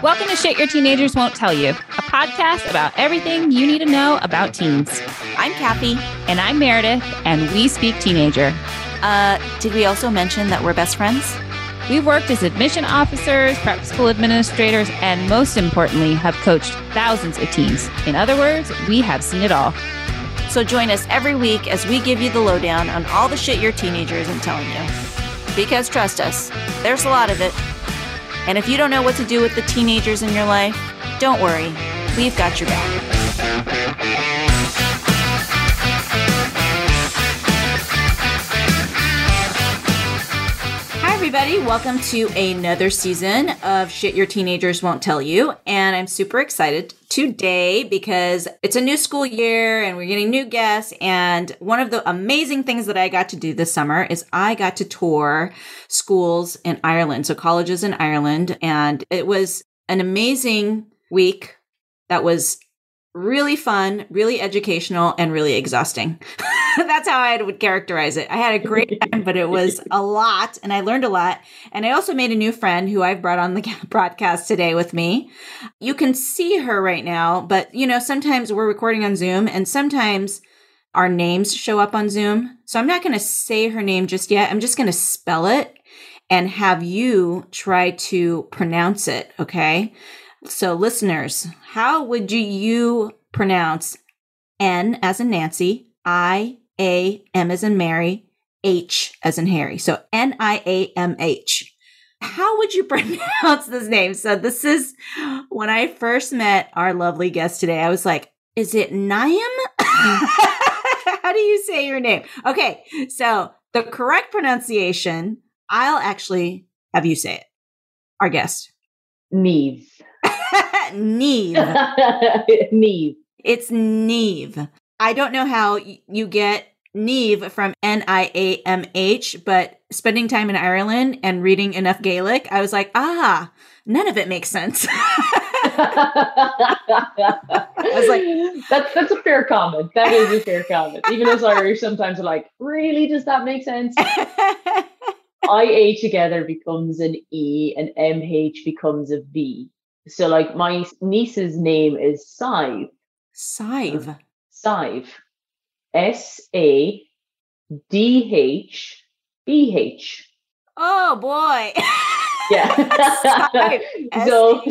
Welcome to Shit Your Teenagers Won't Tell You, a podcast about everything you need to know about teens. I'm Kathy. And I'm Meredith, and we speak teenager. Uh, did we also mention that we're best friends? We've worked as admission officers, prep school administrators, and most importantly, have coached thousands of teens. In other words, we have seen it all. So join us every week as we give you the lowdown on all the shit your teenager isn't telling you. Because trust us, there's a lot of it. And if you don't know what to do with the teenagers in your life, don't worry, we've got your back. Everybody. Welcome to another season of Shit Your Teenagers Won't Tell You. And I'm super excited today because it's a new school year and we're getting new guests. And one of the amazing things that I got to do this summer is I got to tour schools in Ireland, so colleges in Ireland. And it was an amazing week that was really fun, really educational, and really exhausting. That's how I would characterize it. I had a great time, but it was a lot, and I learned a lot. And I also made a new friend who I've brought on the broadcast today with me. You can see her right now, but you know, sometimes we're recording on Zoom, and sometimes our names show up on Zoom. So I'm not going to say her name just yet. I'm just going to spell it and have you try to pronounce it, okay? So, listeners, how would you, pronounce N as in Nancy, I, A, M as in Mary, H as in Harry? So, N I A M H. How would you pronounce this name? So, this is when I first met our lovely guest today. I was like, is it Niam? How do you say your name? Okay, so the correct pronunciation, I'll actually have you say it. Our guest. Neve. Neve. Neve. It's Neve. I don't know how you get Neve from N I A M H, but spending time in Ireland and reading enough Gaelic, I was like, ah, none of it makes sense. I was like- that's that's a fair comment. That is a fair comment. Even as Irish, sometimes are like, really, does that make sense? IA together becomes an E and MH becomes a V. So like my niece's name is Sive. Sive. Uh, Sive. S A D H B H. Oh boy. Yeah. So.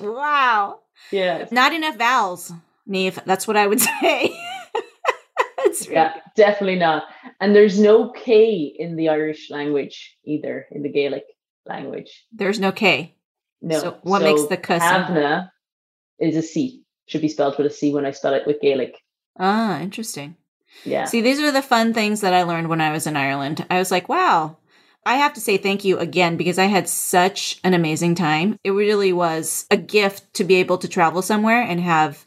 Wow. yeah. Not enough vowels, Niamh. That's what I would say. Really Yeah, definitely not. And there's no K in the Irish language either, in the Gaelic language. There's no K. No. So what makes the sound? Havna is a C. Should be spelled with a C when I spell it with Gaelic. Ah, interesting. Yeah. See, these are the fun things that I learned when I was in Ireland. I was like, wow. I have to say thank you again because I had such an amazing time. It really was a gift to be able to travel somewhere and have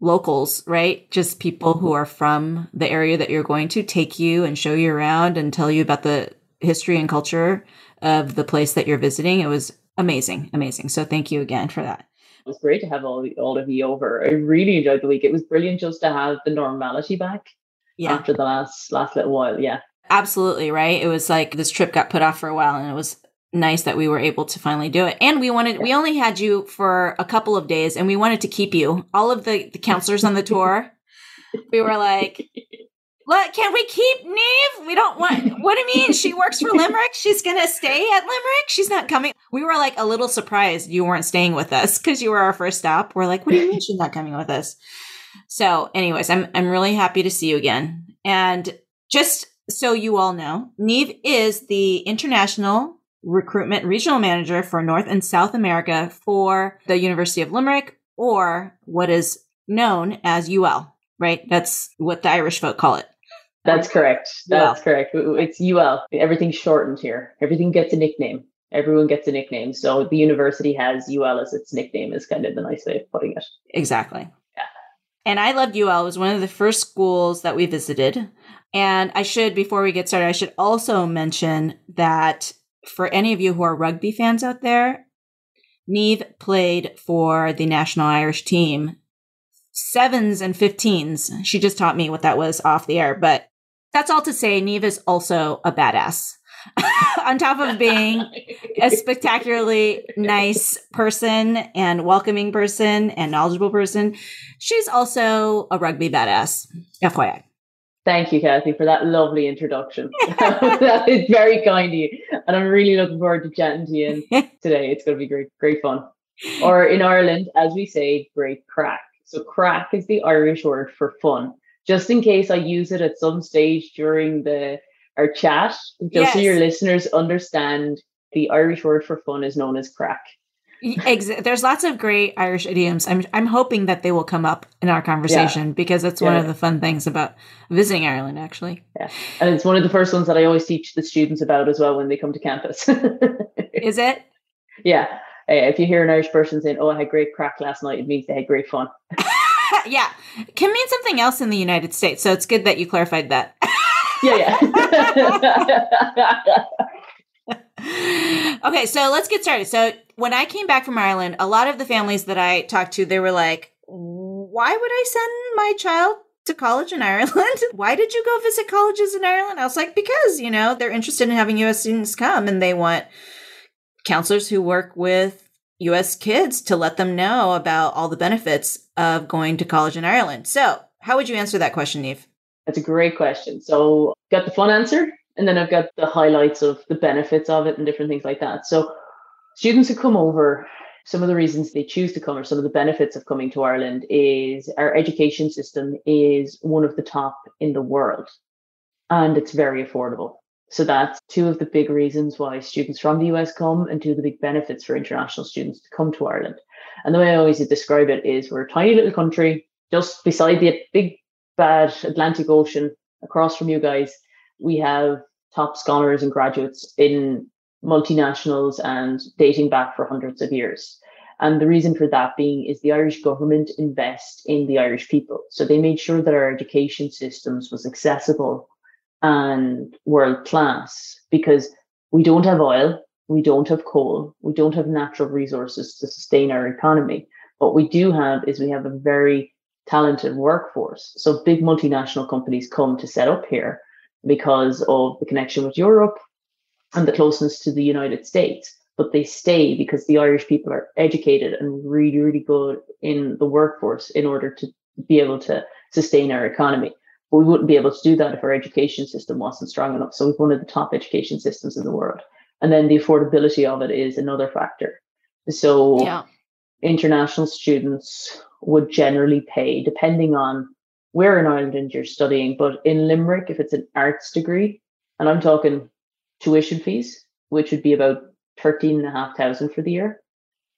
locals, right? Just people who are from the area that you're going to take you and show you around and tell you about the history and culture of the place that you're visiting. It was amazing, amazing. So thank you again for that. It was great to have all, all of you over. I really enjoyed the week. It was brilliant just to have the normality back Yeah. after the last last little while. Yeah. Absolutely, right? It was like this trip got put off for a while and it was nice that we were able to finally do it. And we wanted we only had you for a couple of days and we wanted to keep you. All of the, the counselors on the tour, we were like, Look, can we keep Niamh? We don't want what do you mean? She works for Limerick. She's gonna stay at Limerick. She's not coming. We were like a little surprised you weren't staying with us because you were our first stop. We're like, what do you mean she's not coming with us? So, anyways, I'm I'm really happy to see you again. And just so you all know, Niamh is the international recruitment regional manager for North and South America for the University of Limerick, or what is known as UL, right? That's what the Irish folk call it. That's correct. UL. That's correct. It's UL. Everything's shortened here. Everything gets a nickname. Everyone gets a nickname. So the university has UL as its nickname, is kind of the nice way of putting it. Exactly. Yeah. And I loved UL. It was one of the first schools that we visited. And I should, before we get started, I should also mention that for any of you who are rugby fans out there, Niamh played for the national Irish team sevens and 15s. She just taught me what that was off the air. But that's all to say, Niamh is also a badass. on top of being a spectacularly nice person and welcoming person and knowledgeable person, she's also a rugby badass. FYI. Thank you, Kathy, for that lovely introduction. that is very kind of you. And I'm really looking forward to chatting to you today. It's going to be great, great fun. Or in Ireland, as we say, great craic. So, craic is the Irish word for fun. Just in case I use it at some stage during the our chat, just yes. so your listeners understand the Irish word for fun is known as craic. There's lots of great Irish idioms. I'm I'm hoping that they will come up in our conversation yeah. because it's one of the fun things about visiting Ireland. Actually, yeah, and it's one of the first ones that I always teach the students about as well when they come to campus. Is it? Yeah. Eh, if you hear an Irish person saying, "Oh, I had great craic last night," it means they had great fun. yeah, can mean something else in the United States. So it's good that you clarified that. yeah, yeah. okay, so let's get started. So when I came back from Ireland, a lot of the families that I talked to, they were like, "Why would I send my child to college in Ireland. Why did you go visit colleges in Ireland? I was like, because, you know, they're interested in having US students come and they want counselors who work with US kids to let them know about all the benefits of going to college in Ireland. So, how would you answer that question, Niamh? That's a great question. So, got the fun answer, and then I've got the highlights of the benefits of it and different things like that. So, students who come over, some of the reasons they choose to come or some of the benefits of coming to Ireland is our education system is one of the top in the world and it's very affordable. So that's two of the big reasons why students from the US come and two of the big benefits for international students to come to Ireland. And the way I always describe it is we're a tiny little country just beside the big bad Atlantic Ocean across from you guys. We have top scholars and graduates in multinationals and dating back for hundreds of years. And the reason for that being is the Irish government invest in the Irish people. So they made sure that our education systems was accessible and world class because we don't have oil, we don't have coal, we don't have natural resources to sustain our economy. What we do have is we have a very talented workforce. So big multinational companies come to set up here because of the connection with Europe and the closeness to the United States. But they stay because the Irish people are educated and really, really good in the workforce in order to be able to sustain our economy. But we wouldn't be able to do that if our education system wasn't strong enough. So we've one of the top education systems in the world. And then the affordability of it is another factor. So yeah. international students would generally pay, depending on where in Ireland you're studying. But in Limerick, if it's an arts degree, and I'm talking tuition fees, which would be about 13,500 for the year.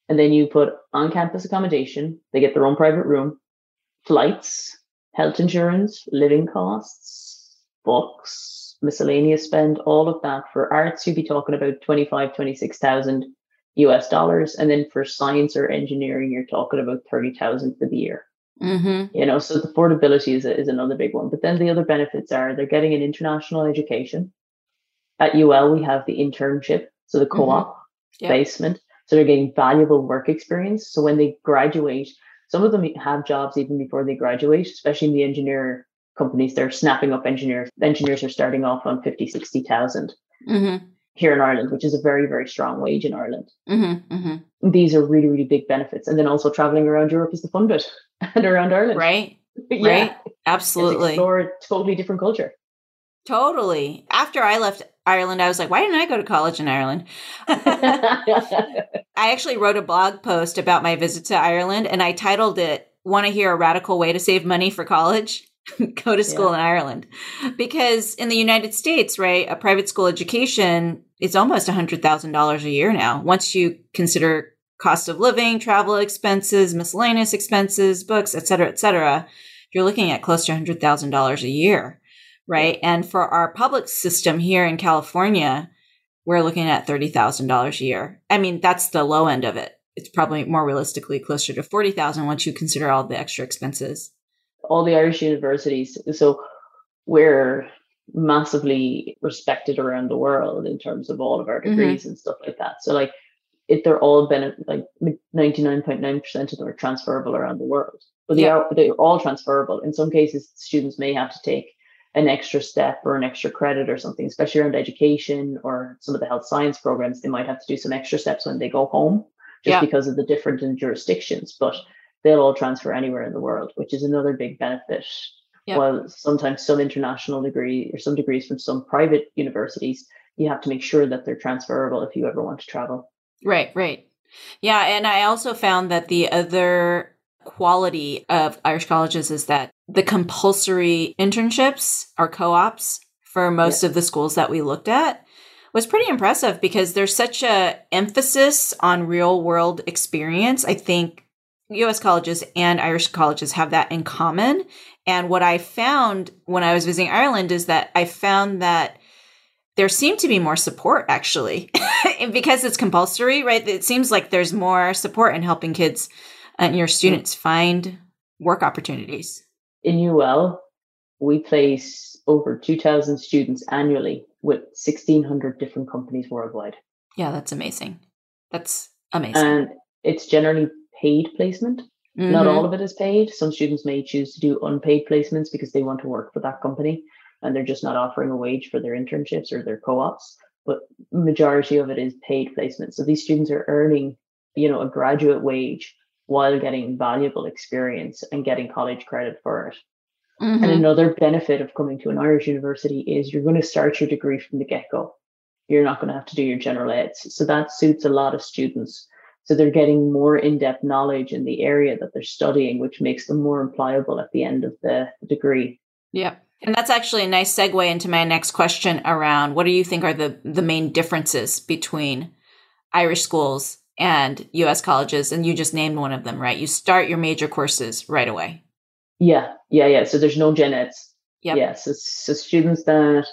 And then you put on campus accommodation, they get their own private room, flights, health insurance, living costs, books, miscellaneous spend, all of that. For arts, you'd be talking about 25, 26,000 US dollars. And then for science or engineering, you're talking about 30,000 for the year. Mm-hmm. You know, so the affordability is, is another big one. But then the other benefits are they're getting an international education. At UL, we have the internship, so the co op mm-hmm. placement. So they're getting valuable work experience. So when they graduate, some of them have jobs even before they graduate, especially in the engineer companies. They're snapping up engineers. Engineers are starting off on 50, 60,000 mm-hmm. Here in Ireland, which is a very, very strong wage in Ireland. Mm-hmm, mm-hmm. These are really, really big benefits. And then also traveling around Europe is the fun bit and around Ireland. Right. yeah. Right. Absolutely. Explore a totally different culture. Totally. After I left Ireland, I was like, why didn't I go to college in Ireland? I actually wrote a blog post about my visit to Ireland and I titled it, Want to Hear a Radical Way to Save Money for College? go to school yeah. in Ireland. Because in the United States, right, a private school education is almost $100,000 a year now. Once you consider cost of living, travel expenses, miscellaneous expenses, books, et cetera, et cetera, you're looking at close to $100,000 a year right? And for our public system here in California, we're looking at $30,000 a year. I mean, that's the low end of it. It's probably more realistically closer to 40,000 once you consider all the extra expenses. All the Irish universities. So we're massively respected around the world in terms of all of our mm-hmm. degrees mm-hmm. and stuff like that. So like if they're all been like 99.9% of them are transferable around the world. But they yeah. are they're all transferable. In some cases, students may have to take an extra step or an extra credit or something, especially around education or some of the health science programs, they might have to do some extra steps when they go home just yeah. because of the different in jurisdictions. But they'll all transfer anywhere in the world, which is another big benefit. Yep. While sometimes some international degree or some degrees from some private universities, you have to make sure that they're transferable if you ever want to travel. Right, right. Yeah, and I also found that the other quality of Irish colleges is that the compulsory internships or co-ops for most yeah. of the schools that we looked at was pretty impressive because there's such a emphasis on real world experience. I think US colleges and Irish colleges have that in common. And what I found when I was visiting Ireland is that I found that there seemed to be more support actually because it's compulsory, right? It seems like there's more support in helping kids and your students find work opportunities. In UL, we place over 2,000 students annually with 1,600 different companies worldwide. Yeah, that's amazing. That's amazing. And it's generally paid placement. Mm-hmm. Not all of it is paid. Some students may choose to do unpaid placements because they want to work for that company and they're just not offering a wage for their internships or their co-ops. But majority of it is paid placement. So these students are earning, you know, a graduate wage while getting valuable experience and getting college credit for it. Mm-hmm. And another benefit of coming to an Irish university is you're going to start your degree from the get go. You're not going to have to do your general eds. So that suits a lot of students so they're getting more in-depth knowledge in the area that they're studying, which makes them more employable at the end of the degree. Yeah. And that's actually a nice segue into my next question around what do you think are the, the main differences between Irish schools and US colleges? And you just named one of them, right? You start your major courses right away. Yeah, yeah, yeah. So there's no gen eds. Yep. Yeah. So, so students that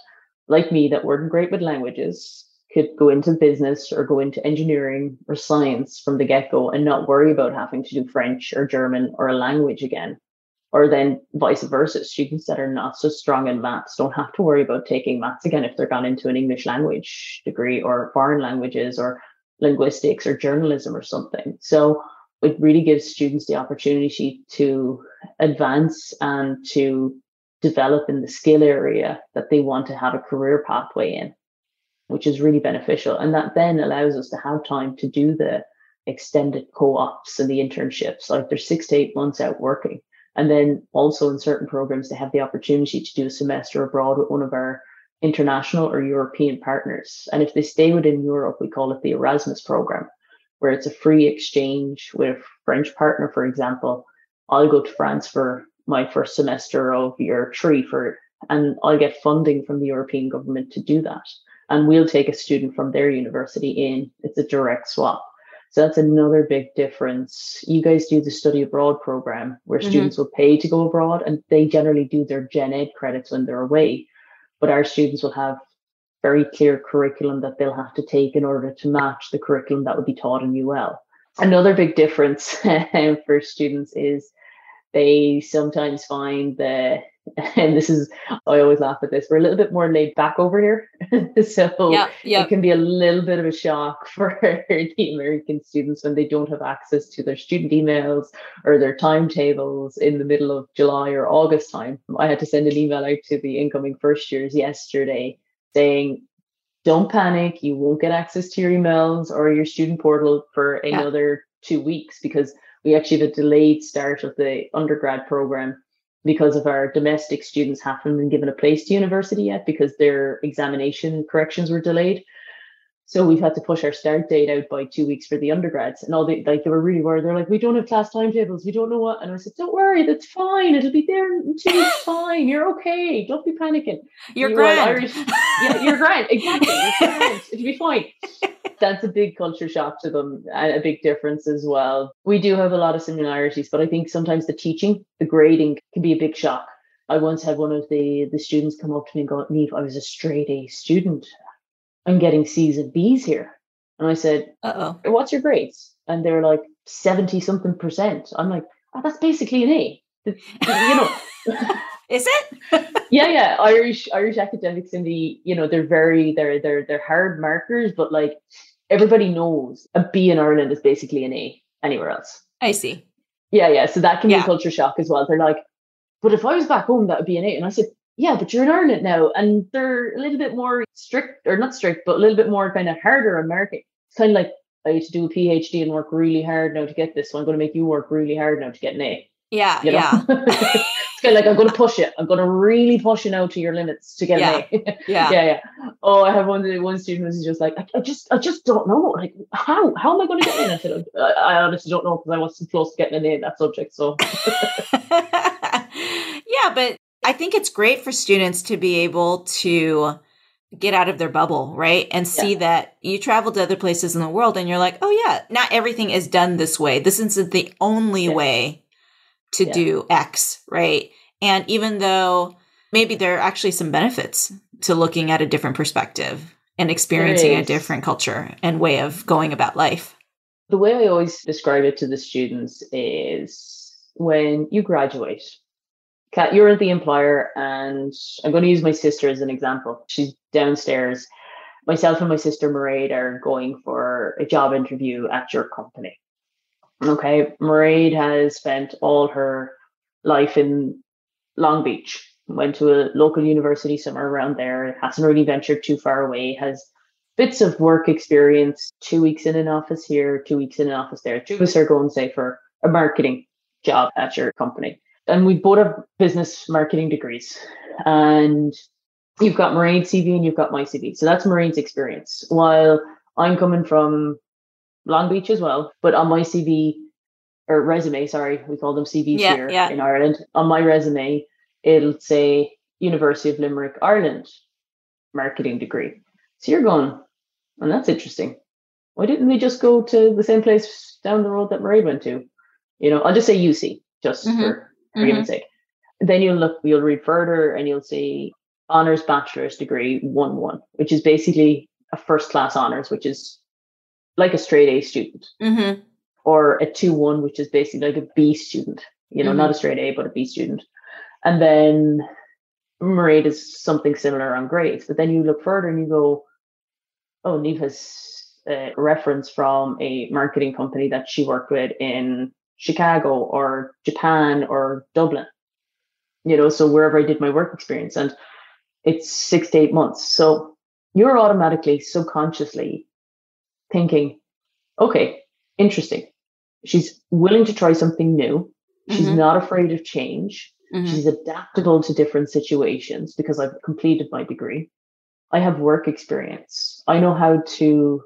like me that weren't great with languages could go into business or go into engineering or science from the get go and not worry about having to do French or German or a language again. Or then vice versa, students that are not so strong in maths don't have to worry about taking maths again if they're gone into an English language degree or foreign languages or linguistics or journalism or something. So it really gives students the opportunity to advance and to develop in the skill area that they want to have a career pathway in which is really beneficial. And that then allows us to have time to do the extended co-ops and the internships. Like they're six to eight months out working. And then also in certain programs, they have the opportunity to do a semester abroad with one of our international or European partners. And if they stay within Europe, we call it the Erasmus program, where it's a free exchange with a French partner, for example. I'll go to France for my first semester of year three for and I'll get funding from the European government to do that and we'll take a student from their university in. It's a direct swap. So that's another big difference. You guys do the study abroad program where mm-hmm. students will pay to go abroad and they generally do their gen ed credits when they're away. But our students will have very clear curriculum that they'll have to take in order to match the curriculum that would be taught in UL. Another big difference for students is they sometimes find the and this is I always laugh at this. We're a little bit more laid back over here, so yeah, yeah. it can be a little bit of a shock for the American students when they don't have access to their student emails or their timetables in the middle of July or August time. I had to send an email out to the incoming first years yesterday saying, "Don't panic. You won't get access to your emails or your student portal for another two weeks because." We actually have a delayed start of the undergrad program because of our domestic students haven't been given a place to university yet because their examination corrections were delayed. So we've had to push our start date out by two weeks for the undergrads. And all they like they were really worried. They're like, we don't have class timetables, we don't know what. And I said, Don't worry, that's fine. It'll be there in two weeks, fine. You're okay. Don't be panicking. You're, you're grand. Irish. yeah, you're grand. Exactly. You're grand. It'll be fine that's a big culture shock to them and a big difference as well. We do have a lot of similarities, but I think sometimes the teaching, the grading can be a big shock. I once had one of the the students come up to me and go, Niamh, I was a straight A student. I'm getting C's and B's here. And I said, Uh oh. What's your grades? And they're like 70 something percent. I'm like, oh, that's basically an A. You know. Is it? yeah, yeah. Irish Irish academics in the, you know, they're very they're they're they're hard markers, but like everybody knows a B in Ireland is basically an A anywhere else. I see. Yeah, yeah. So that can yeah. be culture shock as well. They're like, but if I was back home, that would be an A. And I said, yeah, but you're in Ireland now, and they're a little bit more strict, or not strict, but a little bit more kind of harder on American. It's kind of like I used to do a PhD and work really hard now to get this, so I'm going to make you work really hard now to get an A. Yeah, you know? yeah. like I'm going to push it. I'm going to really push you now to your limits to get yeah. an A. yeah, yeah, yeah. Oh, I have one one student who's just like, I, I, just, I just don't know. Like, how, how am I going to get in? I said, I, I honestly don't know because I wasn't close to getting an A in that subject. So. yeah, but I think it's great for students to be able to get out of their bubble, right? And see yeah. that you travel to other places in the world and you're like, oh, yeah, not everything is done this way. This isn't the only yeah. way to yeah. do X, right? And even though maybe there are actually some benefits to looking at a different perspective and experiencing a different culture and way of going about life. The way I always describe it to the students is when you graduate, Kat, you're the employer, and I'm going to use my sister as an example. She's downstairs. Myself and my sister Mairead are going for a job interview at your company. Okay, Mairead has spent all her life in Long Beach, went to a local university somewhere around there, hasn't really ventured too far away, has bits of work experience, two weeks in an office here, two weeks in an office there. Two of us are going, say, for a marketing job at your company. And we both have business marketing degrees. And you've got Mairead's CV and you've got my CV. So that's Mairead's experience. While I'm coming from Long Beach as well. But on my CV or resume, sorry, we call them CVs yeah, here yeah. in Ireland. On my resume, it'll say University of Limerick, Ireland, marketing degree. So you're going, and that's interesting. Why didn't we just go to the same place down the road that Mairead went to? You know, I'll just say UC, just mm-hmm. for argument's mm-hmm. sake. Then you'll look, you'll read further, and you'll see honors bachelor's degree one one, which is basically a first class honors, which is like a straight A student mm-hmm. or a 2 1, which is basically like a B student, you know, mm-hmm. not a straight A, but a B student. And then Mairead is something similar on grades. But then you look further and you go, oh, Niamh has a reference from a marketing company that she worked with in Chicago or Japan or Dublin, you know, so wherever I did my work experience. And it's six to eight months. So you're automatically, subconsciously thinking, okay, interesting. She's willing to try something new. She's mm-hmm. not afraid of change. Mm-hmm. She's adaptable to different situations because I've completed my degree. I have work experience. I know how to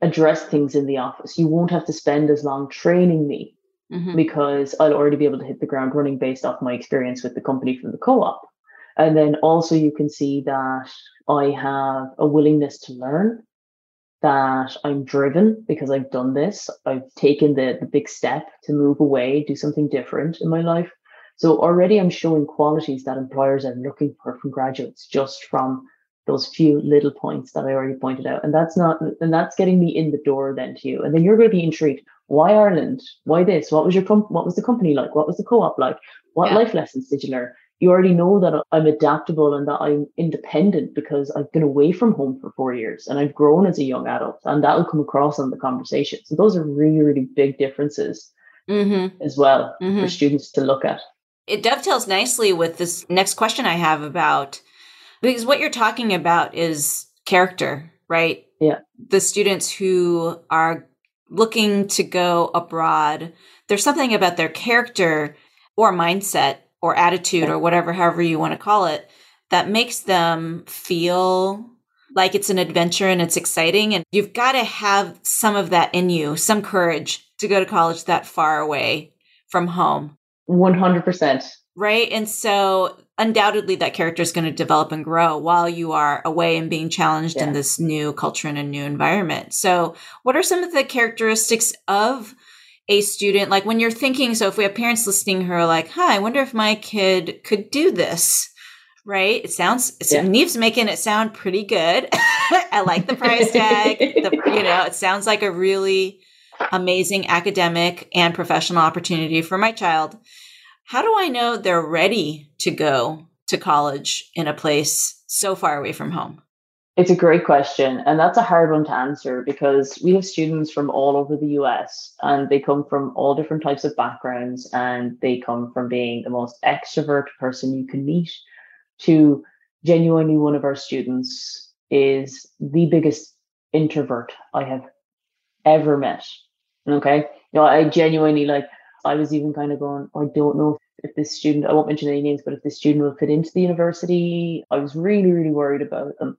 address things in the office. You won't have to spend as long training me mm-hmm. because I'll already be able to hit the ground running based off my experience with the company from the co op. And then also, you can see that I have a willingness to learn that I'm driven because I've done this. I've taken the, the big step to move away, do something different in my life. So already I'm showing qualities that employers are looking for from graduates just from those few little points that I already pointed out. And that's not, and that's getting me in the door then to you. And then you're going to be intrigued. Why Ireland? Why this? What was your, com- what was the company like? What was the co-op like? What yeah. life lessons did you learn? You already know that I'm adaptable and that I'm independent because I've been away from home for four years and I've grown as a young adult, and that will come across in the conversation. So those are really, really big differences mm-hmm. as well mm-hmm. for students to look at. It dovetails nicely with this next question I have about because what you're talking about is character, right? Yeah. The students who are looking to go abroad, there's something about their character or mindset or attitude or whatever, however you want to call it, that makes them feel like it's an adventure and it's exciting. And you've got to have some of that in you, some courage to go to college that far away from home. 100%. Right. And so undoubtedly that character is going to develop and grow while you are away and being challenged yeah. in this new culture and a new environment. So, what are some of the characteristics of a student like when you're thinking so if we have parents listening who are like huh i wonder if my kid could do this right? It sounds yeah. Niamh's making it sound pretty good. I like the price tag. The, you know it sounds like a really amazing academic and professional opportunity for my child. How do i know they're ready to go to college in a place so far away from home it's a great question. And that's a hard one to answer because we have students from all over the US and they come from all different types of backgrounds and they come from being the most extrovert person you can meet to genuinely one of our students is the biggest introvert I have ever met. Okay. You know, I genuinely like, I was even kind of going, I don't know if this student, I won't mention any names, but if this student will fit into the university, I was really, really worried about them.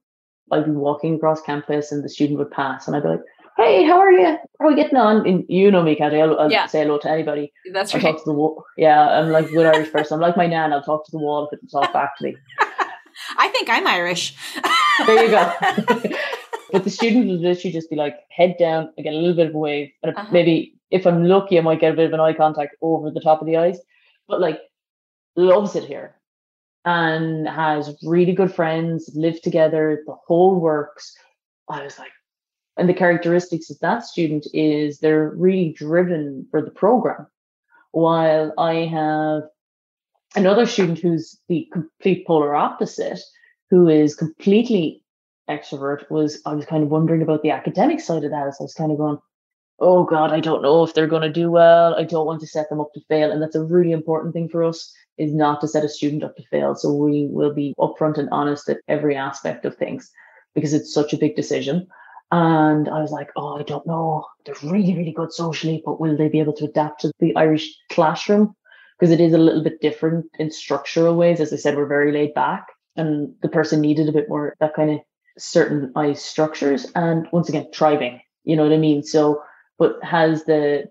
I'd be walking across campus and the student would pass and I'd be like, hey, how are you? How are we getting on? And you know me, Katie. I'll, I'll yeah. say hello to anybody. That's I'll right. talk to the wall. Yeah, I'm like good Irish person. I'm like my nan. I'll talk to the wall if it'll talk back to me. I think I'm Irish. there you go. but the student will literally just be like head down, I get a little bit of a wave, and uh-huh. maybe if I'm lucky, I might get a bit of an eye contact over the top of the eyes. But like, loves it here and has really good friends, live together, the whole works. I was like, and the characteristics of that student is they're really driven for the program. While I have another student who's the complete polar opposite, who is completely extrovert, was I was kind of wondering about the academic side of that. So I was kind of going, oh God, I don't know if they're going to do well. I don't want to set them up to fail. And that's a really important thing for us is not to set a student up to fail. So we will be upfront and honest at every aspect of things because it's such a big decision. And I was like, oh, I don't know. They're really, really good socially, but will they be able to adapt to the Irish classroom? Because it is a little bit different in structural ways. As I said, we're very laid back, and the person needed a bit more that kind of certain eye structures. And once again, thriving, you know what I mean? So, but has the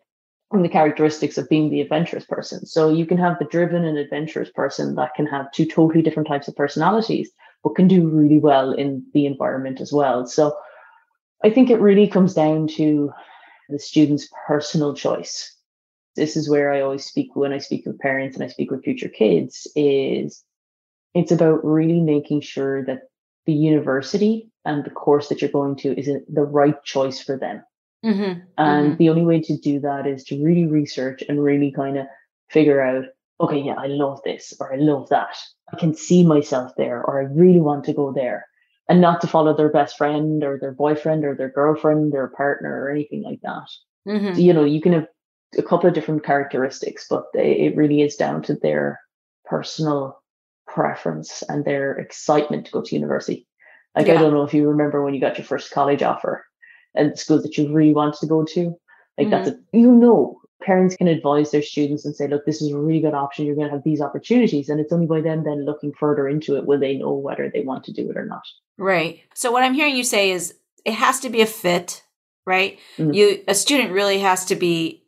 the characteristics of being the adventurous person. So you can have the driven and adventurous person that can have two totally different types of personalities, but can do really well in the environment as well. So I think it really comes down to the student's personal choice. This is where I always speak when I speak with parents and I speak with future kids is it's about really making sure that the university and the course that you're going to is the right choice for them. Mm-hmm. And mm-hmm. the only way to do that is to really research and really kind of figure out, okay, yeah, I love this or I love that. I can see myself there or I really want to go there and not to follow their best friend or their boyfriend or their girlfriend or partner or anything like that. Mm-hmm. So, you know, you can have a couple of different characteristics, but they, it really is down to their personal preference and their excitement to go to university. Like, yeah. I don't know if you remember when you got your first college offer and schools that you really wanted to go to. Like, mm-hmm. that's a, you know, parents can advise their students and say, look, this is a really good option. You're going to have these opportunities. And it's only by them then looking further into it will they know whether they want to do it or not. Right. So what I'm hearing you say is it has to be a fit, right? Mm-hmm. You a student really has to be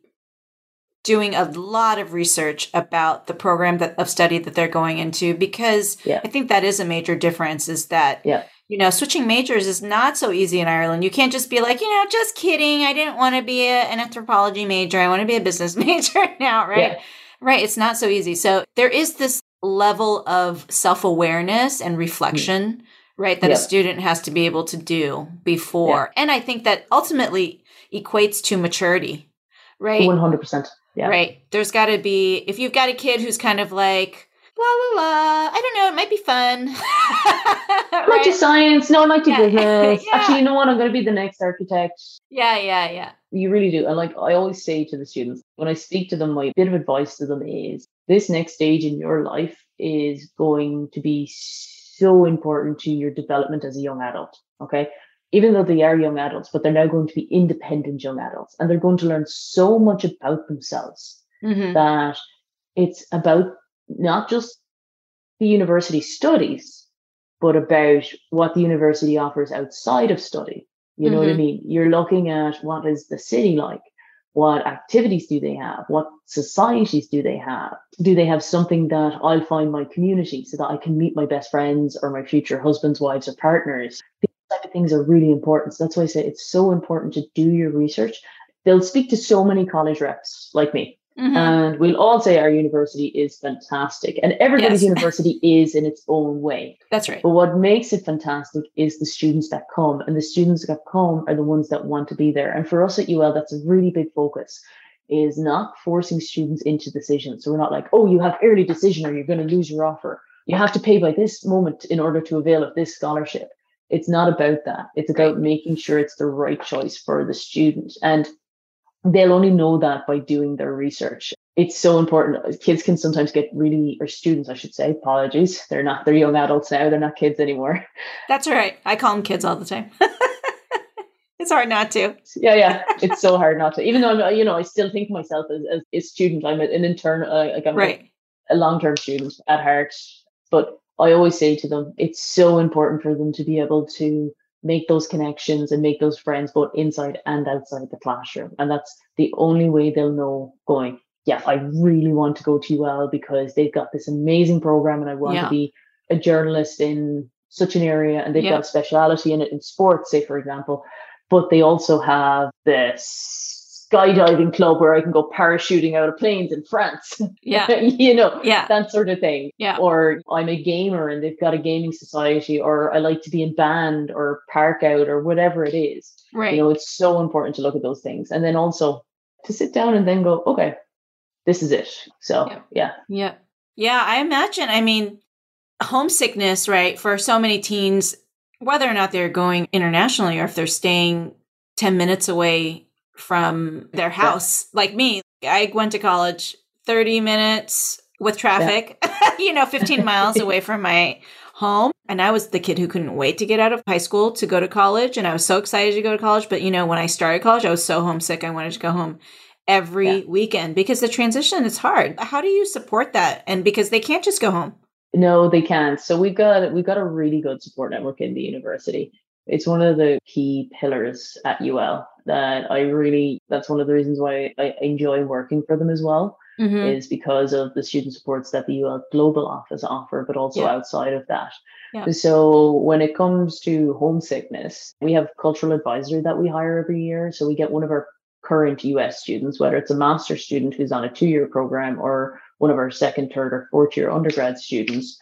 doing a lot of research about the program that of study that they're going into because yeah. I think that is a major difference is that yeah. You know switching majors is not so easy in Ireland. You can't just be like, you know, just kidding. I didn't want to be a, an anthropology major. I want to be a business major now, right? Yeah. Right, it's not so easy. So there is this level of self-awareness and reflection mm right? That a student has to be able to do before. Yeah. And I think that ultimately equates to maturity, right? 100%. Yeah. Right. There's got to be, if you've got a kid who's kind of like, la la la, I don't know, it might be fun. I might do science. No, I might do yeah. business. yeah. Actually, you know what? I'm going to be the next architect. Yeah, yeah, yeah. You really do. And like I always say to the students, when I speak to them, my bit of advice to them is this next stage in your life is going to be so important to your development as a young adult. Okay. Even though they are young adults, but they're now going to be independent young adults and they're going to learn so much about themselves mm-hmm. that it's about not just the university studies, but about what the university offers outside of study. You know mm-hmm. what I mm-hmm. mean? You're looking at what is the city like? What activities do they have? What societies do they have? Do they have something that I'll find my community so that I can meet my best friends or my future husbands, wives, or partners? These type of things are really important. So that's why I say it's so important to do your research. They'll speak to so many college reps like me Mm-hmm. And we'll all say our university is fantastic. And everybody's yes. university is in its own way. That's right. But what makes it fantastic is the students that come. And the students that come are the ones that want to be there. And for us at UL, that's a really big focus is not forcing students into decisions. So we're not like, oh, you have early decision or you're going to lose your offer. You have to pay by this moment in order to avail of this scholarship. It's not about that. It's about making sure it's the right choice for the student. And they'll only know that by doing their research. it's so important. Kids can sometimes get really, or students, I should say, apologies. They're not, they're young adults now. They're not kids anymore. That's all right. I call them kids all the time. it's hard not to. Yeah, yeah. It's so hard not to. Even though I'm, you know, I still think of myself as, as a student. I'm an intern, uh, like I'm right. a, a long-term student at heart. But I always say to them, it's so important for them to be able to make those connections and make those friends both inside and outside the classroom. And that's the only way they'll know going, yeah, I really want to go to UL because they've got this amazing program and I want Yeah. to be a journalist in such an area and they've Yeah. got a speciality in it in sports, say for example. But they also have this skydiving club where I can go parachuting out of planes in France. Yeah. you know, Yeah. that sort of thing. Yeah. Or I'm a gamer and they've got a gaming society, or I like to be in band or parkour or whatever it is. Right. You know, it's so important to look at those things. And then also to sit down and then go, okay, this is it. So Yeah. yeah. Yeah. Yeah, I imagine. I mean, homesickness, right, for so many teens, whether or not they're going internationally or if they're staying 10 minutes away from their house, like me, I went to college 30 minutes with traffic, you know, 15 miles away from my home. And I was the kid who couldn't wait to get out of high school to go to college. And I was so excited to go to college. But, you know, when I started college, I was so homesick. I wanted to go home every Yeah. weekend because the transition is hard. How do you support that? And because they can't just go home. No, they can't. So we've got we've got a really good support network in the university. It's one of the key pillars at UL that I really that's one of the reasons why I enjoy working for them as well. Mm-hmm. is because of the student supports that the UL Global Office offer, but also Yeah. outside of that. Yeah. So when it comes to homesickness, we have cultural advisor that we hire every year. So we get one of our current US students, whether it's a master student who's on a two-year program or one of our second, third, or fourth year undergrad students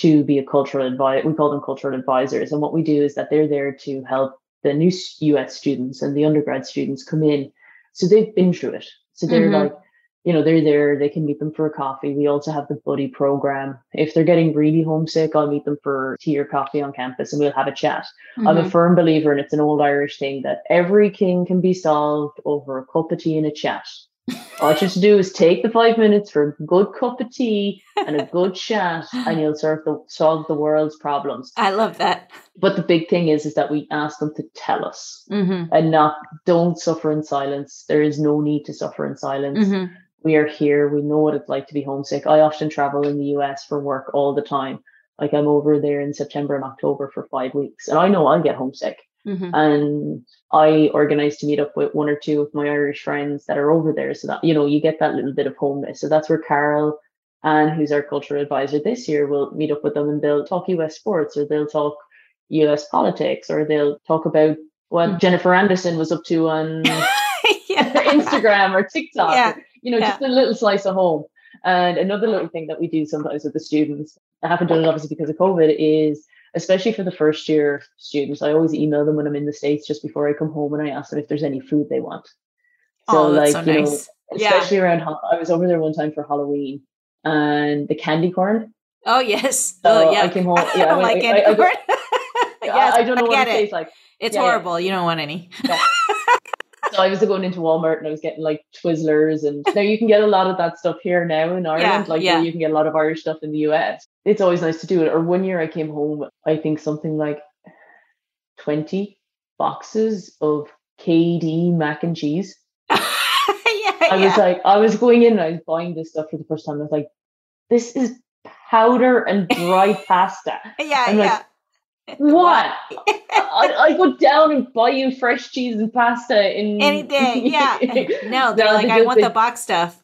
to be a cultural advisor. We call them cultural advisors. And what we do is that they're there to help the new US students and the undergrad students come in. So they've been through it. So they're Mhm. like, you know, they're there, they can meet them for a coffee. We also have the buddy program. If they're getting really homesick, I'll meet them for tea or coffee on campus and we'll have a chat. I'm Mm-hmm. a firm believer, and it's an old Irish thing, that every king can be solved over a cup of tea and a chat. All you have to do is take the five minutes for a good cup of tea and a good chat, and you'll solve the, solve the world's problems. I love that. But the big thing is, is that we ask them to tell us Mm-hmm. and not don't suffer in silence. There is no need to suffer in silence Mm-hmm. we are here. We know what it's like to be homesick. I often travel in the US for work all the time. Like I'm over there in September and October for five weeks, and I know I'll get homesick. Mm-hmm. And I organize to meet up with one or two of my Irish friends that are over there, so that you know you get that little bit of homeness. So that's where Carol, and who's our cultural advisor this year, will meet up with them, and they'll talk US sports, or they'll talk US politics, or they'll talk about what Mm. Jennifer Anderson was up to on yeah. Instagram or TikTok. Yeah. You know, just a little slice of home. And another little thing that we do sometimes with the students, I haven't done it obviously because of COVID, is especially for the first year students, I always email them when I'm in the States just before I come home and I ask them if there's any food they want. oh, that's so you know, nice. Yeah. especially around, Ha- I was over there one time for Halloween and the candy corn. Oh yes. So oh yeah. I came home. Yeah, I don't I, like I, candy I, I, corn. I- yes, I don't know what it it. tastes like. It's Yeah, yeah. horrible. You don't want any. So I was going into Walmart and I was getting like Twizzlers and now you can get a lot of that stuff here now in Ireland. like yeah. you can get a lot of Irish stuff in the US. It's always nice to do it. Or one year I came home, I think something like 20 boxes of KD mac and cheese. yeah. I yeah. was like, I was going in and I was buying this stuff for the first time. I was like, this is powder and dry pasta. yeah. I'm like, yeah. What? I, I go down and buy you fresh cheese and pasta in Any day. Yeah. No, they're No, like, they I want they- the box stuff.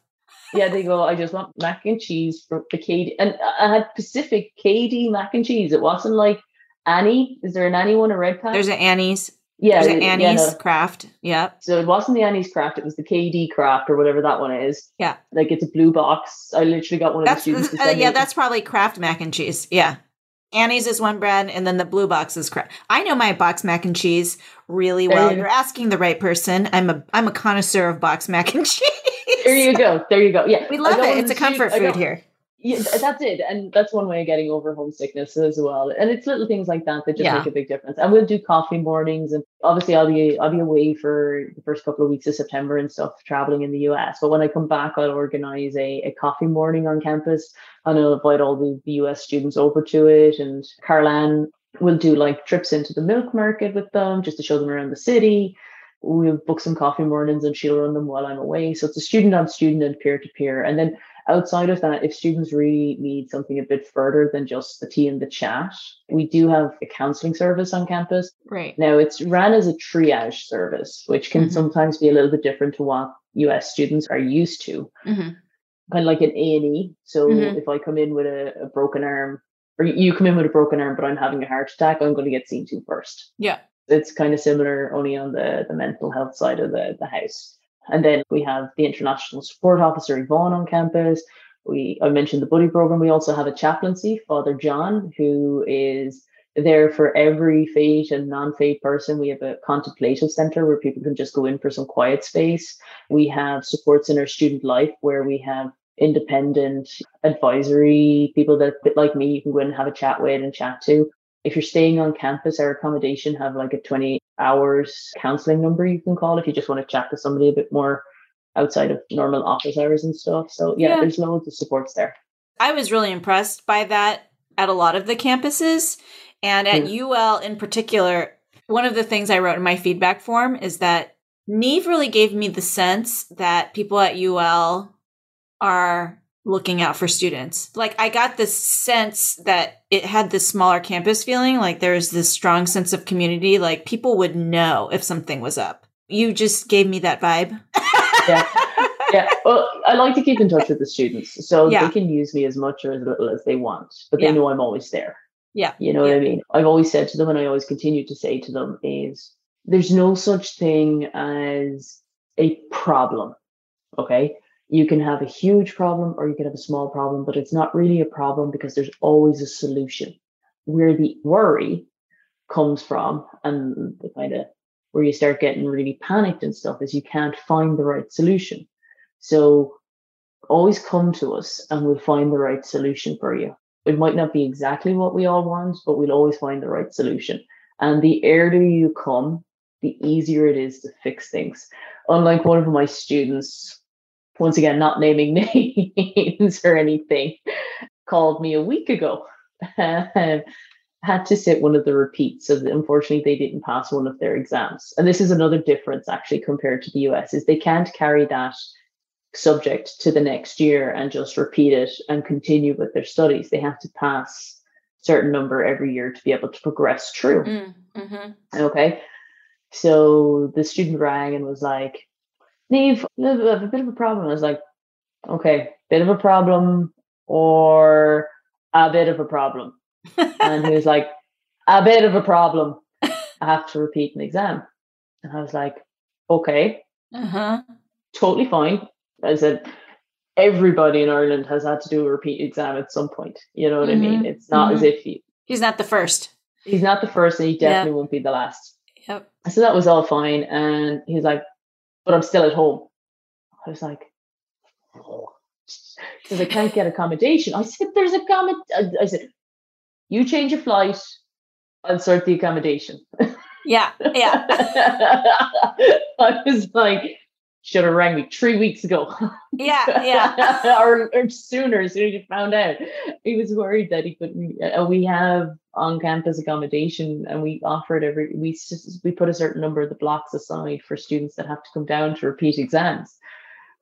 Yeah, they go, I just want mac and cheese for the KD. And I had Pacific KD mac and cheese. It wasn't like Annie. Is there an Annie one, a red pack? There's an Annie's. yeah, There's an yeah, Annie's no. Kraft. Yep. So it wasn't the Annie's Kraft, it was the KD Kraft or whatever that one is. Yeah. Like it's a blue box. I literally got one of That's the students. uh, yeah. That's probably Kraft mac and cheese. Yeah. Annie's is one brand, and then the blue box is Kraft. I know my box mac and cheese really well. You You're asking the right person. I'm a I'm a connoisseur of box mac and cheese. There you go. There you go. Yeah. We love it. It's a comfort I food here. Yeah, that's it. And that's one way of getting over homesickness as well. And it's little things like that that just Yeah. make a big difference. And we'll do coffee mornings and obviously I'll be I'll be away for the first couple of weeks of September and stuff traveling in the US. But when I come back I'll organize a, a coffee morning on campus and I'll invite all the, the US students over to it and Carlan will do like trips into the milk market with them just to show them around the city. We'll book some coffee mornings and she'll run them while I'm away. So it's a student on student and peer to peer. And then outside of that, if students really need something a bit further than just the tea and the chat, we do have a counseling service on campus. Right. Now it's ran as a triage service, which can Mhm. sometimes be a little bit different to what US students are used to. hmm Kind of like an A and E. So Mhm. if I come in with a, a broken arm, or you come in with a broken arm, but I'm having a heart attack, I'm going to get seen to first. Yeah. It's kind of similar, only on the, the mental health side of the, the house. And then we have the international support officer Yvonne on campus. We I mentioned the buddy program. We also have a chaplaincy, Father John, who is there for every faith and non-faith person. We have a contemplative center where people can just go in for some quiet space. We have supports in our student life where we have independent advisory people that bit like me you can go in and have a chat with and chat to if you're staying on campus, our accommodation have like a 20 hours counseling number you can call if you just want to chat to somebody a bit more outside of normal office hours and stuff. So yeah, Yeah. there's loads of supports there. I was really impressed by that at a lot of the campuses. And at hmm. UL in particular, one of the things I wrote in my feedback form is that Niamh really gave me the sense that people at UL are looking out for students. Like I got this sense that it had this smaller campus feeling, like there's this strong sense of community, like people would know if something was up. You just gave me that vibe. Yeah. Yeah. Well, I like to keep in touch with the students. So Yeah. they can use me as much or as little as they want, but they Yeah. know I'm always there. Yeah. You know what I mean? I've always said to them, and I always continue to say to them, is there's no such thing as a problem. Okay. You can have a huge problem or you can have a small problem, but it's not really a problem because there's always a solution. Where the worry comes from and the kind of where you start getting really panicked and stuff is you can't find the right solution. So always come to us and we'll find the right solution for you. It might not be exactly what we all want, but we'll always find the right solution. And the earlier you come, the easier it is to fix things. Unlike one of my students, once again, not naming names or anything, called me a week ago. had to sit one of the repeats. So unfortunately they didn't pass one of their exams. And this is another difference actually compared to the US is they can't carry that subject to the next year and just repeat it and continue with their studies. They have to pass a certain number every year to be able to progress through. Mm, mhm. Okay. So the student rang and was like, Niamh, I have a bit of a problem. I was like, okay, bit of a problem or a bit of a problem. and he was like, a bit of a problem. I have to repeat an exam. And I was like, okay, Uh-huh. totally fine. I said, everybody in Ireland has had to do a repeat exam at some point. You know what I mean? It's not as if he, He's not the first. he's not the first and he Yeah. definitely won't be the last. Yep. So that was all fine. And he's like, but I'm still at home. I was like, because I can't get accommodation. I said, there's accommod. I said, you change your flight, I'll sort the accommodation. Yeah. Yeah. I was like, should have rang me three weeks ago. Yeah. Yeah. or, or sooner, as soon as you found out. He was worried that he couldn't. Uh, we have on campus accommodation, and we offer it every. We we put a certain number of the blocks aside for students that have to come down to repeat exams.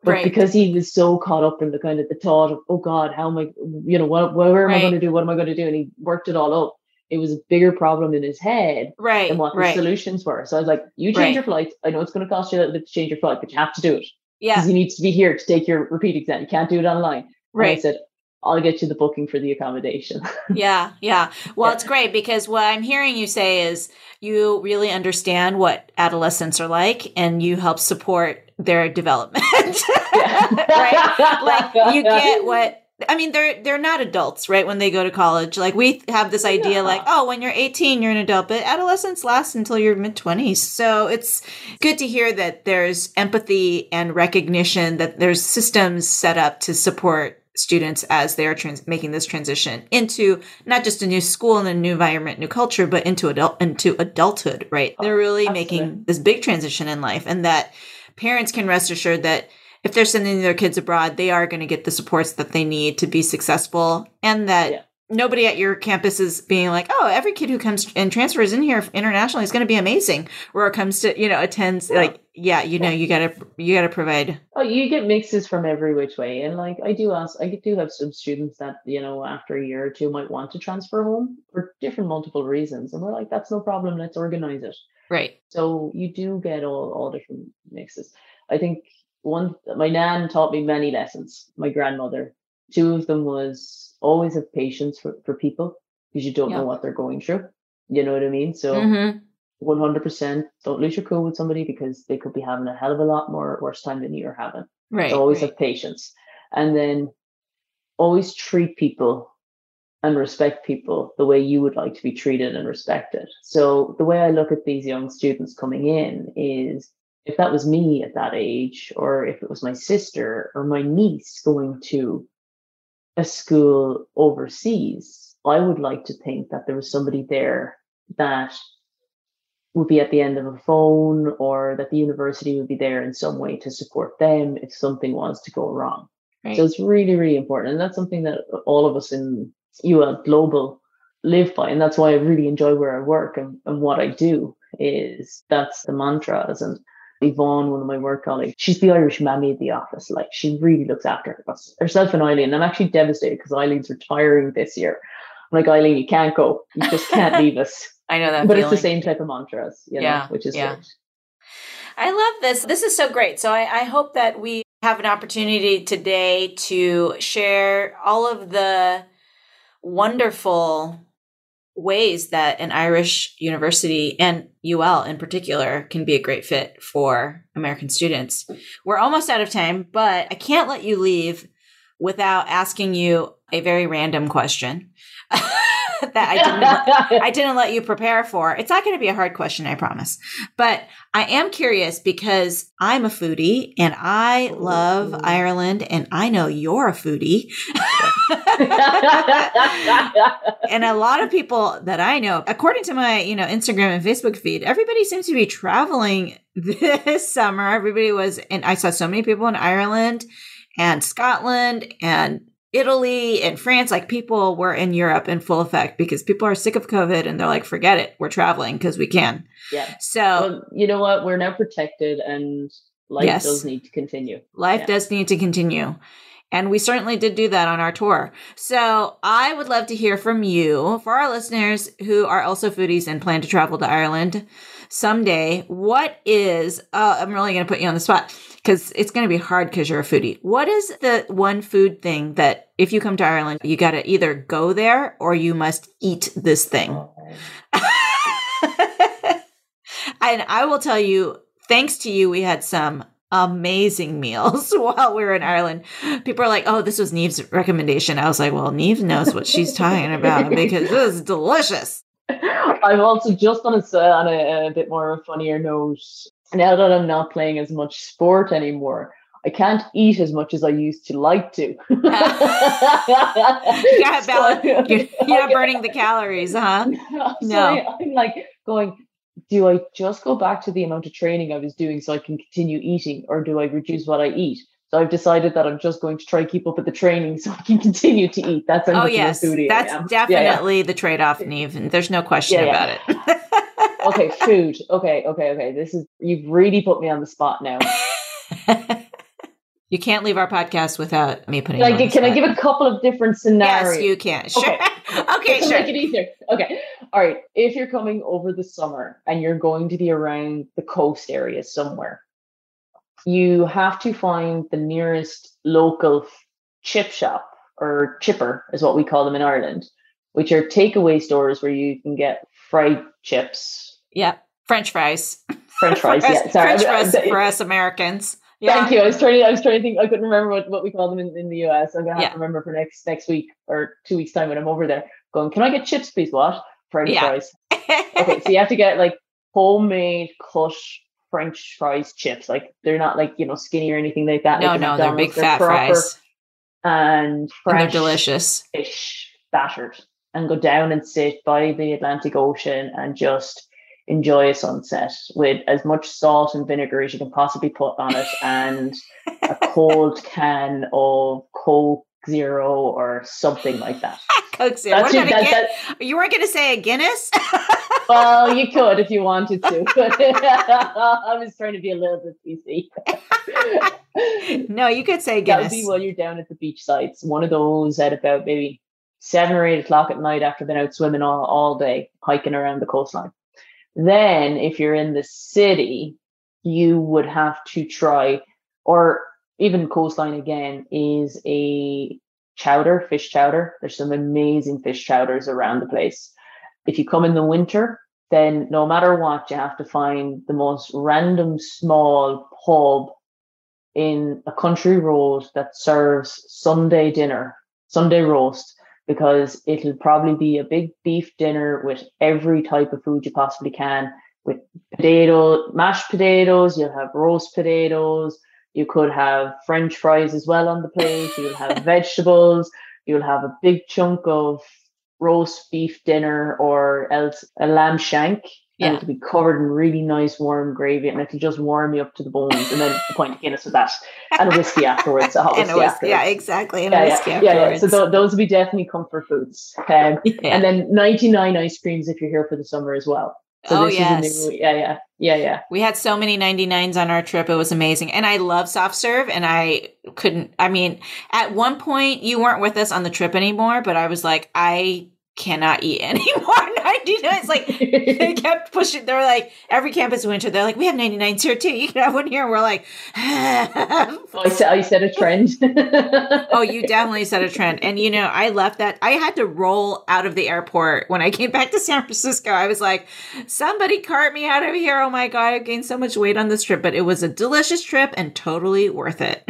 But Right. because he was so caught up in the kind of the thought of, oh God, how am I, you know, what, where am I going to do? What am I going to do? And he worked it all up. It was a bigger problem in his head Right. than what the Right. solutions were. So I was like, you change Right. your flight. I know it's going to cost you a little bit to change your flight, but you have to do it Yeah. because you need to be here to take your repeat exam. You can't do it online. And I said, I'll get you the booking for the accommodation. Yeah, yeah. Well, it's great because what I'm hearing you say is you really understand what adolescents are like and you help support their development. right? Like you get what I mean they're they're not adults, right? When they go to college. Like we have this idea Yeah. like, oh, when you're 18, you're an adult, but adolescence lasts until your mid 20s. So it's good to hear that there's empathy and recognition that there's systems set up to support students as they are trans- making this transition into not just a new school and a new environment, new culture, but into adult into adulthood, right? Oh, They're really absolutely. making this big transition in life and that parents can rest assured that if they're sending their kids abroad, they are going to get the supports that they need to be successful and that Yeah. nobody at your campus is being like, oh, every kid who comes and transfers in here internationally is going to be amazing. Or it comes to, you know, attends Yeah. like, yeah, you know, you gotta, you gotta provide. Oh, you get mixes from every which way, and like I do ask, I do have some students that you know after a year or two might want to transfer home for different multiple reasons, and we're like, that's no problem. Let's organize it. Right. So you do get all all different mixes. I think one my nan taught me many lessons. My grandmother, two of them was always have patience for for people because you don't Yeah. know what they're going through. You know what I mean? So Mhm. 100% don't lose your cool with somebody because they could be having a hell of a lot more worse time than you're having. Right. So always right. have patience. And then always treat people and respect people the way you would like to be treated and respected. So the way I look at these young students coming in is if that was me at that age, or if it was my sister or my niece going to a school overseas, I would like to think that there was somebody there that would be at the end of a phone or that the university would be there in some way to support them if something was to go wrong. Right. So it's really, really important. And that's something that all of us in UL Global live by. And that's why I really enjoy where I work and, and what I do is that's the mantras. And Yvonne, one of my work colleagues, she's the Irish mammy of the office. Like she really looks after us, herself and Eileen. I'm actually devastated because Eileen's retiring this year. I'm like, Eileen, you can't go. You just can't leave us. I know that but feeling. it's the same type of mantras, you know, Yeah, which is yeah. great. I love this. This is so great. So I, I hope that we have an opportunity today to share all of the wonderful ways that an Irish university and UL in particular can be a great fit for American students. We're almost out of time, but I can't let you leave without asking you a very random question that I didn't I didn't let you prepare for. It's not going to be a hard question, I promise. But I am curious because I'm a foodie and I love Ooh. Ireland and I know you're a foodie. and a lot of people that I know, according to my, you know, Instagram and Facebook feed, everybody seems to be traveling this summer. Everybody was and I saw so many people in Ireland and Scotland and Italy and France, like people were in Europe in full effect because people are sick of COVID and they're like, forget it, we're traveling because we can. yeah. So Well, you know what? We're now protected and life Yes. does need to continue. life yeah. does need to continue. And we certainly did do that on our tour. So I would love to hear from you for our listeners who are also foodies and plan to travel to Ireland someday. What is, uh, I'm really going to put you on the spot because it's going to be hard because you're a foodie. What is the one food thing that if you come to Ireland, you got to either go there or you must eat this thing? and I will tell you, thanks to you, we had some amazing meals while we were in Ireland. People are like, oh, this was Niamh's recommendation. I was like, well, Niamh knows what she's talking about because this is delicious. I'm also just on a, on a, a bit more of a funnier note. Now that I'm not playing as much sport anymore, I can't eat as much as I used to like to. balance- You're, you're not burning the calories, huh? no. No. I'm like going, do I just go back to the amount of training I was doing so I can continue eating, or do I reduce what I eat? So I've decided that I'm just going to try keep up with the training so I can continue to eat. That's oh, how Oh, much yes. foodie That's am. Yeah, yeah. definitely the trade off, Niamh. There's no question Yeah, about it. Okay, food. Okay, okay, okay. This is you've really put me on the spot now. you can't leave our podcast without me putting Like, can I give a couple of different scenarios? Yes, you can. Sure. Okay. Okay, sure. Make it easier. Okay. All right. If you're coming over the summer and you're going to be around the coast area somewhere, you have to find the nearest local chip shop or chipper is what we call them in Ireland, which are takeaway stores where you can get fried chips, Yeah, French fries. French fries. Us- yeah, sorry. French I- I- fries for us Americans. Yeah. Thank you. I was trying to. I was trying to think. I couldn't remember what, what we call them in, in the US. I'm gonna have Yeah. to remember for next next week or two weeks time when I'm over there. Going, can I get chips, please? What? French Yeah. fries. Okay, so you have to get like homemade cut French fries chips. Like they're not like you know skinny or anything like that. no, like no, they're big fat proper- fries. and and they're delicious fish battered and go down and sit by the Atlantic Ocean and just enjoy a sunset with as much salt and vinegar as you can possibly put on it and a cold can of Coke Zero or something like that. Coke Zero. What about that, that, you weren't going to say a Guinness? well, you could if you wanted to. I was trying to be a little bit PC. no, you could say Guinness. That would be while you're down at the beach sites. One of those at about maybe seven or eight o'clock at night after being out swimming all, all day, hiking around the coastline. Then, if you're in the city, you would have to try, or even coastline again, is a chowder, fish chowder. There's some amazing fish chowders around the place. If you come in the winter, then no matter what, you have to find the most random small pub in a country road that serves Sunday dinner, Sunday roast, because it'll probably be a big beef dinner with every type of food you possibly can. With potato, mashed potatoes, you'll have roast potatoes, you could have french fries as well on the plate, you'll have vegetables, you'll have a big chunk of roast beef dinner or else a lamb shank yeah. it'll be covered in really nice warm gravy and it'll just warm you up to the bones and then the point of Guinness with that and a whiskey afterwards a hot whiskey, whiskey afterwards. yeah exactly and yeah, yeah, yeah, yeah, so th- those would be definitely comfort foods um, yeah. and then 99 ice creams if you're here for the summer as well so oh yes, new, yeah, yeah, yeah, yeah. We had so many 99s on our trip; it was amazing. And I love soft serve, and I couldn't. I mean, at one point you weren't with us on the trip anymore, but I was like, I cannot eat anymore 99s like they kept pushing they were like every campus winter they're like we have 99s here too you can have one here and we're like oh, I, set, I set a trend. Oh you definitely set a trend. And you know i left that i had to roll out of the airport when i came back to san francisco. I was like somebody cart me out of here. Oh my god i've gained so much weight on this trip but it was a delicious trip and totally worth it.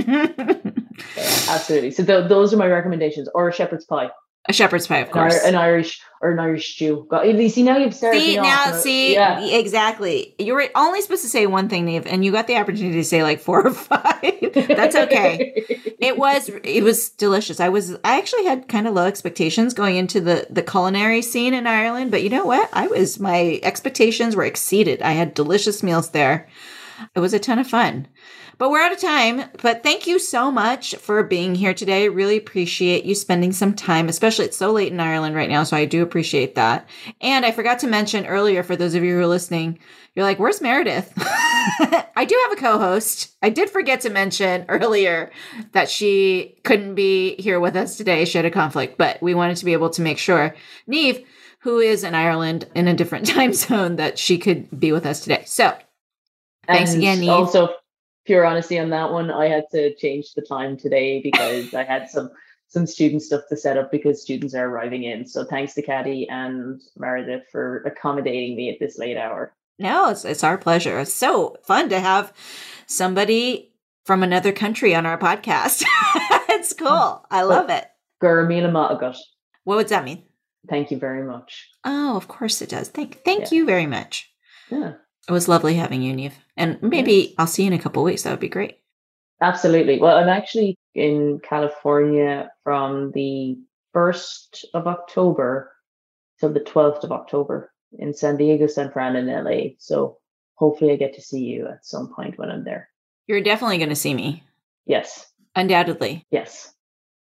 Absolutely. So th- those are my recommendations or shepherd's pie a shepherd's pie, of course. An, Irish or an Irish stew. You see now you've started. See now, see yeah. exactly. You were only supposed to say one thing, Niamh, and you got the opportunity to say like four or five. That's okay. it was it was delicious. I was I actually had kind of low expectations going into the the culinary scene in Ireland, but you know what? I was my expectations were exceeded. I had delicious meals there. It was a ton of fun. But we're out of time. But thank you so much for being here today. Really appreciate you spending some time, especially it's so late in Ireland right now. So I do appreciate that. And I forgot to mention earlier, for those of you who are listening, you're like, where's Meredith? I do have a co host. I did forget to mention earlier that she couldn't be here with us today. She had a conflict, but we wanted to be able to make sure. Niamh, who is in Ireland in a different time zone, that she could be with us today. So thanks and again, Niamh. Also, pure honesty on that one, I had to change the time today because I had some some student stuff to set up because students are arriving in. So thanks to Caddy and Meredith for accommodating me at this late hour. No, it's it's our pleasure. It's so fun to have somebody from another country on our podcast. it's cool. I love it. What would that mean? Thank you very much. Oh, of course it does. Thank thank yeah. you very much. Yeah. It was lovely having you, Niamh. And maybe. I'll see you in a couple weeks. That would be great. Absolutely. Well, I'm actually in California from the 1st of October till the 12th of October in San Diego, San Fran, and LA. So hopefully I get to see you at some point when I'm there. You're definitely going to see me. Yes. Undoubtedly. Yes.